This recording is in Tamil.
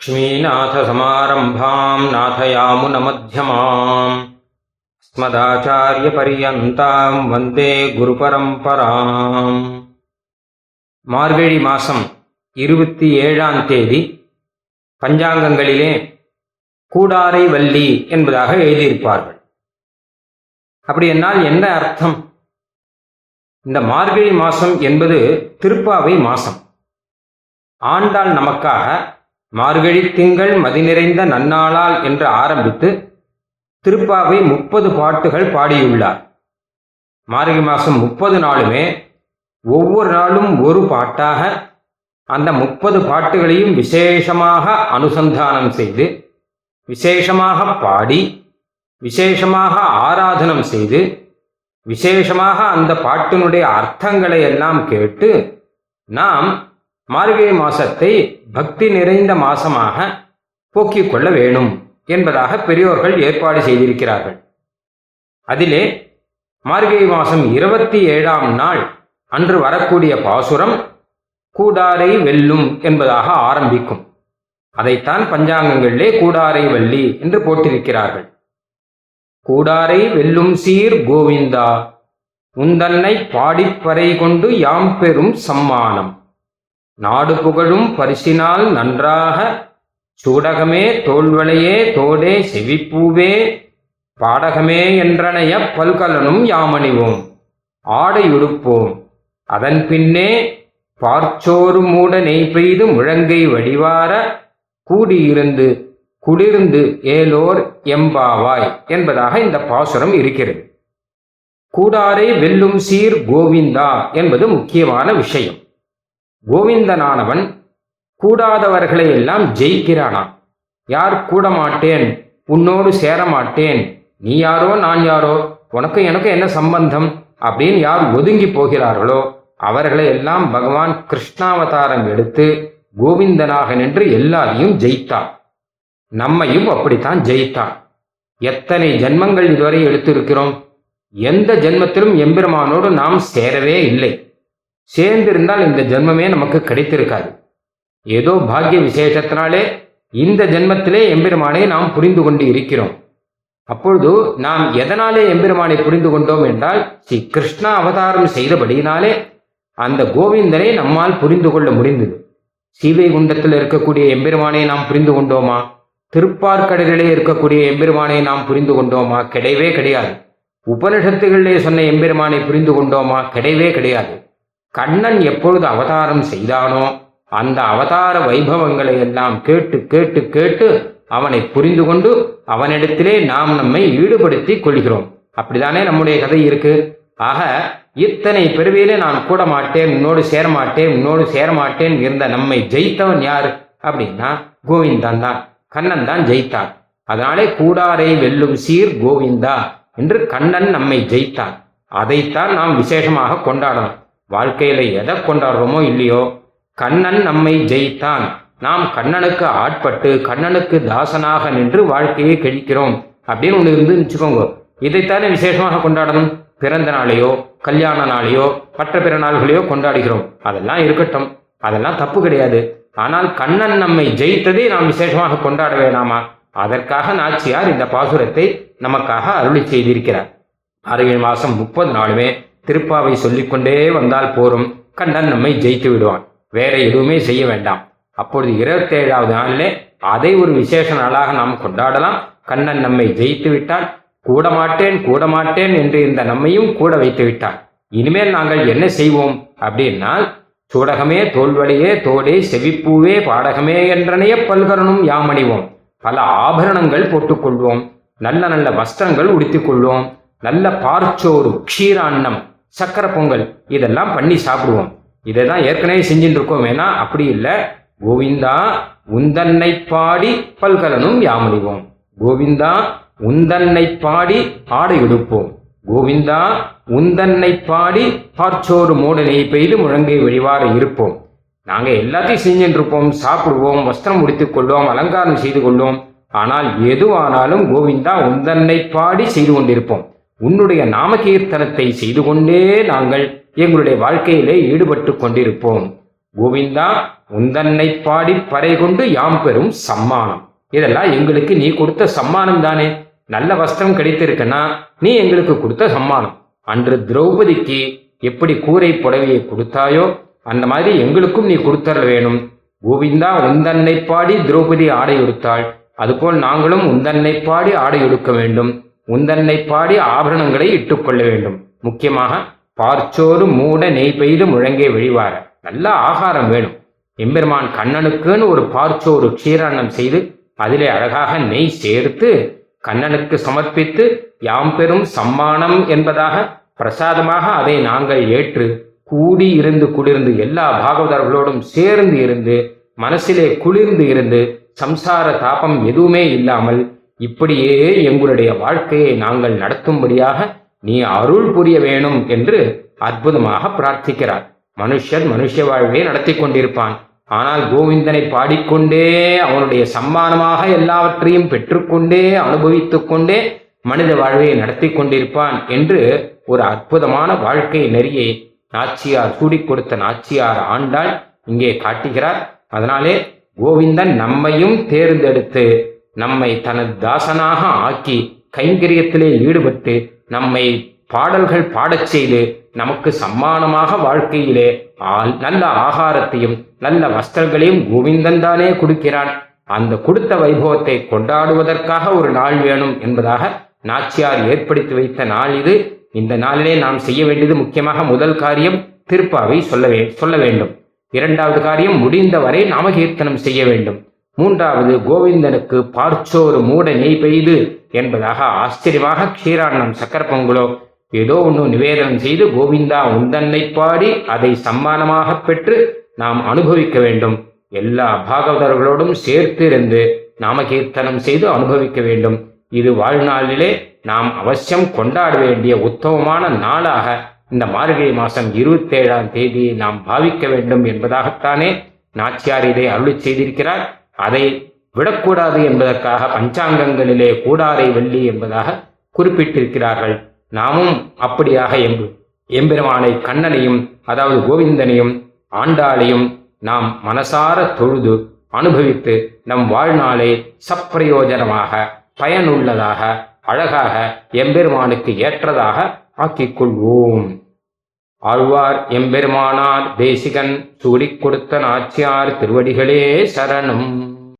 लक्ष्मीनाथसमारम्भाम् नाथयामुनमध्यमाम् ஸ்மதாச்சாரியபரியந்தாம் வந்தே குரு பரம்பராம் மார்கழி மாசம் இருபத்தி ஏழாம் தேதி பஞ்சாங்கங்களிலே கூடாரை வள்ளி என்பதாக எழுதியிருப்பார்கள் அப்படி என்னால் என்ன அர்த்தம் இந்த மார்கழி மாசம் என்பது திருப்பாவை மாசம் ஆண்டாள் நமக்காக மார்கழி திங்கள் மதி நிறைந்த நன்னாளால் என்று ஆரம்பித்து திருப்பாவை முப்பது பாட்டுகள் பாடியுள்ளார். மார்கழி மாசம் முப்பது நாளுமே ஒவ்வொரு நாளும் ஒரு பாட்டாக அந்த முப்பது பாட்டுகளையும் விசேஷமாக அனுசந்தானம் செய்து விசேஷமாக பாடி விசேஷமாக ஆராதனம் செய்து விசேஷமாக அந்த பாட்டினுடைய அர்த்தங்களை எல்லாம் கேட்டு நாம் மார்கழி மாசத்தை பக்தி நிறைந்த மாசமாக போக்கிக் கொள்ள வேணும் என்பதாக பெரியோர்கள் ஏற்பாடு செய்திருக்கிறார்கள். அதிலே மார்கழி மாசம் இருபத்தி ஏழாம் நாள் அன்று வரக்கூடிய பாசுரம் கூடாரை வெல்லும் என்பதாக ஆரம்பிக்கும். அதைத்தான் பஞ்சாங்கங்களிலே கூடாரை வள்ளி என்று போட்டிருக்கிறார்கள் கூடாரை வெல்லும் சீர் கோவிந்தா உந்தன்னை பாடிப்பறை கொண்டு யாம் பெறும் சம்மானம். நாடு புகழும் பரிசினால் நன்றாக சூடகமே தோல்வளையே தோடே செவிப்பூவே பாடகமே என்றனைய பல்கலனும் யாமணிவோம். ஆடையுடுப்போம் அதன் பின்னே பார்ச்சோறு மூட நெய் பெய்து முழங்கை வடிவார கூடியிருந்து குளிர்ந்து ஏலோர் எம்பாவாய் என்பதாக இந்த பாசுரம் இருக்கிறது. கூடாரை வெல்லும் சீர் கோவிந்தா என்பது முக்கியமான விஷயம். கோவிந்தனானவன் கூடாதவர்களை எல்லாம் ஜெயிக்கிறானா? யார் கூட மாட்டேன் உன்னோடு சேர மாட்டேன் நீ யாரோ நான் யாரோ? உனக்கும் எனக்கும் என்ன சம்பந்தம்? அப்படின்னு யார் ஒதுங்கி போகிறார்களோ அவர்களை எல்லாம் பகவான் கிருஷ்ணாவதாரம் எடுத்து கோவிந்தனாக நின்று எல்லாரையும் ஜெயித்தான். நம்மையும் அப்படித்தான் ஜெயித்தான். எத்தனை ஜென்மங்கள் இதுவரை எடுத்திருக்கிறோம்? எந்த ஜென்மத்திலும் எம்பெருமானோடு நாம் சேரவே இல்லை. சேர்ந்திருந்தால் இந்த ஜென்மமே நமக்கு கிடைத்திருக்காது. ஏதோ பாக்கிய விசேஷத்தினாலே இந்த ஜென்மத்திலே எம்பெருமானை நாம் புரிந்து கொண்டு இருக்கிறோம். அப்பொழுது நாம் எதனாலே எம்பெருமானை புரிந்து கொண்டோம் என்றால் ஸ்ரீ கிருஷ்ணா அவதாரம் செய்தபடியினாலே அந்த கோவிந்தனை நம்மால் புரிந்து கொள்ள முடிந்தது. சீவைகுண்டத்தில் இருக்கக்கூடிய எம்பெருமானை நாம் புரிந்து கொண்டோமா? திருப்பார்கடலிலே இருக்கக்கூடிய எம்பெருமானை நாம் புரிந்து கொண்டோமா? கிடையவே கிடையாது. உபனிஷத்துகளிலே சொன்ன எம்பெருமானை புரிந்து கொண்டோமா? கிடையவே கிடையாது. கண்ணன் எப்பொழுது அவதாரம் செய்தானோ அந்த அவதார வைபவங்களை எல்லாம் கேட்டு கேட்டு கேட்டு அவனை புரிந்து கொண்டு அவனிடத்திலே நாம் நம்மை ஈடுபடுத்தி கொள்கிறோம். அப்படிதானே நம்முடைய கதை இருக்கு. ஆக இத்தனை பிறவியிலே நான் கூட மாட்டேன் உன்னோடு சேரமாட்டேன் உன்னோடு சேர மாட்டேன் இருந்த நம்மை ஜெயித்தவன் யார்? அப்படின்னா கோவிந்தான் தான். கண்ணன் தான் ஜெயித்தான். அதனாலே கூடாரை வெல்லும் சீர் கோவிந்தா என்று கண்ணன் நம்மை ஜெயித்தான். அதைத்தான் நாம் விசேஷமாக கொண்டாடணும். வாழ்க்கையில எதை கொண்டாடுறோமோ இல்லையோ கண்ணன் நம்மை ஜெயித்தான். நாம் கண்ணனுக்கு ஆட்பட்டு கண்ணனுக்கு தாசனாக நின்று வாழ்க்கையை கழிக்கிறோம் அப்படின்னு ஒன்று இருந்து வச்சுக்கோங்க இதைத்தானே விசேஷமாக கொண்டாடணும்? பிறந்த நாளையோ கல்யாண நாளையோ மற்ற பிற நாள்களையோ கொண்டாடுகிறோம். அதெல்லாம் இருக்கட்டும். அதெல்லாம் தப்பு கிடையாது. ஆனால் கண்ணன் நம்மை ஜெயித்ததை நாம் விசேஷமாக கொண்டாட வேணாமா? அதற்காக நாச்சியார் இந்த பாசுரத்தை நமக்காக அருளி செய்திருக்கிறார். அருகே மாசம் முப்பது நாளுமே திருப்பாவை சொல்லிக்கொண்டே வந்தால் போரும். கண்ணன் நம்மை ஜெயித்து விடுவான். வேற எதுவுமே செய்ய வேண்டாம். அப்பொழுது இருபத்தேழாவது நாளிலே அதை ஒரு விசேஷ நாளாக நாம் கொண்டாடலாம். கண்ணன் நம்மை ஜெயித்து விட்டான். கூட மாட்டேன் கூட மாட்டேன் என்று இந்த நம்மையும் கூட வைத்து விட்டான். இனிமேல் நாங்கள் என்ன செய்வோம்? அப்படின்னா சூடகமே தோல்வழியே தோடே செவிப்பூவே பாடகமே என்றனைய பல்கரனும் யாமணிவோம். பல ஆபரணங்கள் போட்டுக்கொள்வோம். நல்ல நல்ல வஸ்திரங்கள் உடுத்திக்கொள்வோம். நல்ல பார்ச்சோறு க்ஷீராண்ணம் சக்கரை பொங்கல் இதெல்லாம் பண்ணி சாப்பிடுவோம். இதை தான் ஏற்கனவே செஞ்சுட்டு இருக்கோம் வேணா அப்படி இல்லை. கோவிந்தா உந்தன்னை பாடி பல்கலனும் யாமணிவோம் கோவிந்தா உந்தன்னை பாடி ஆடை உடுப்போம். கோவிந்தா உந்தன்னை பாடி பார்ச்சோறு மூடனை பெய்து முழங்கை வழிவார இருப்போம். நாங்க எல்லாத்தையும் செஞ்சுட்டு இருப்போம் சாப்பிடுவோம் வஸ்திரம் முடித்துக் கொள்வோம் அலங்காரம் செய்து கொள்வோம். ஆனால் எதுவானாலும் கோவிந்தா உந்தன்னை பாடி செய்து கொண்டிருப்போம். உன்னுடைய நாமகீர்த்தனத்தை செய்து கொண்டே நாங்கள் எங்களுடைய வாழ்க்கையிலே ஈடுபட்டு கொண்டிருப்போம். கோவிந்தா உந்தன்னை பாடி பறை கொண்டு யாம் பெறும் சம்மானம். இதெல்லாம் எங்களுக்கு நீ கொடுத்த சம்மானம் தானே. நல்ல வஸ்திரம் கிடைத்திருக்குன்னா நீ எங்களுக்கு கொடுத்த சம்மானம். அன்று திரௌபதிக்கு எப்படி கூரை புடவையை கொடுத்தாயோ அந்த மாதிரி எங்களுக்கும் நீ கொடுத்தர வேணும். கோவிந்தா உந்தன்னை பாடி திரௌபதி ஆடை உடுத்தாள். அதுபோல் நாங்களும் உந்தன்னை பாடி ஆடை உடுக்க வேண்டும். உந்தன்னை பாடி ஆபரணங்களை இட்டுக்கொள்ள வேண்டும். முக்கியமாக பார்ச்சோறு மூட நெய் பெய்து முழங்கே விழிவார. நல்ல ஆகாரம் வேணும். எம்பெருமான் கண்ணனுக்குன்னு ஒரு பார்ச்சோறு க்ஷீராண்ணம் செய்து அதிலே அழகாக நெய் சேர்த்து கண்ணனுக்கு சமர்ப்பித்து யாம் பெறும் சம்மானம் என்பதாக பிரசாதமாக அதை நாங்கள் ஏற்று கூடி இருந்து குளிர்ந்து எல்லா பாகவதர்களோடும் சேர்ந்து இருந்து மனசிலே குளிர்ந்து இருந்து சம்சார தாபம் எதுவுமே இல்லாமல் இப்படியே எங்களுடைய வாழ்க்கையை நாங்கள் நடத்தும்படியாக நீ அருள் புரிய வேணும் என்று அற்புதமாக பிரார்த்திக்கிறார். மனுஷன் மனுஷ வாழ்வை நடத்தி கொண்டிருப்பான். ஆனால் கோவிந்தனை பாடிக்கொண்டே அவனுடைய சம்மானமாக எல்லாவற்றையும் பெற்றுக்கொண்டே அனுபவித்துக் கொண்டே மனித வாழ்வை நடத்தி கொண்டிருப்பான் என்று ஒரு அற்புதமான வாழ்க்கை நெறியை நாச்சியார் சூடி கொடுத்த நாச்சியார் ஆண்டாள் இங்கே காட்டுகிறார். அதனாலே கோவிந்தன் நம்மையும் தேர்ந்தெடுத்து நம்மை தனது தாசனாக ஆக்கி கைங்கரியத்திலே ஈடுபட்டு நம்மை பாடல்கள் பாடச் செய்து நமக்கு சம்மானமாக வாழ்க்கையிலே நல்ல ஆகாரத்தையும் நல்ல வஸ்திரங்களையும் கோவிந்தன் தானே கொடுக்கிறான். அந்த கொடுத்த வைபவத்தை கொண்டாடுவதற்காக ஒரு நாள் வேணும் என்பதாக நாச்சியார் ஏற்படுத்தி வைத்த நாள் இது. இந்த நாளிலே நாம் செய்ய வேண்டியது முக்கியமாக முதல் காரியம் திருப்பாவை சொல்ல சொல்ல வேண்டும். இரண்டாவது காரியம் முடிந்தவரை நாமகீர்த்தனம் செய்ய வேண்டும். மூன்றாவது கோவிந்தனுக்கு பார்ச்சோறு மூட நெய் பெய்து என்பதாக ஆச்சரியமாக க்ஷீராண்ணம் சக்கர பொங்கலோ ஏதோ ஒன்று நிவேதனம் செய்து கோவிந்தா உந்தன்னை பாடி அதை சம்மானமாக பெற்று நாம் அனுபவிக்க வேண்டும். எல்லா பாகவதர்களோடும் சேர்த்து இருந்து நாமகீர்த்தனம் செய்து அனுபவிக்க வேண்டும். இது வாழ்நாளிலே நாம் அவசியம் கொண்டாட வேண்டிய உத்தமமான நாளாக இந்த மார்கழி மாதம் இருபத்தேழாம் தேதியை நாம் பாவிக்க வேண்டும் என்பதாகத்தானே நாச்சியார் இதை அருள் செய்திருக்கிறார். அதை விடக்கூடாது என்பதற்காக பஞ்சாங்கங்களிலே கூடாரை வெள்ளி என்பதாக குறிப்பிட்டிருக்கிறார்கள். நாமும் அப்படியாக எம்பு எம்பெருமானை கண்ணனையும் அதாவது கோவிந்தனையும் ஆண்டாளையும் நாம் மனசார தொழுது அனுபவித்து நம் வாழ்நாளை சப்பிரயோஜனமாக பயனுள்ளதாக அழகாக எம்பெருமானுக்கு ஏற்றதாக ஆக்கிக் கொள்வோம். ஆழ்வார் எம்பெருமானார் தேசிகன் சூடிக் கொடுத்த நாச்சியார் திருவடிகளே சரணம்.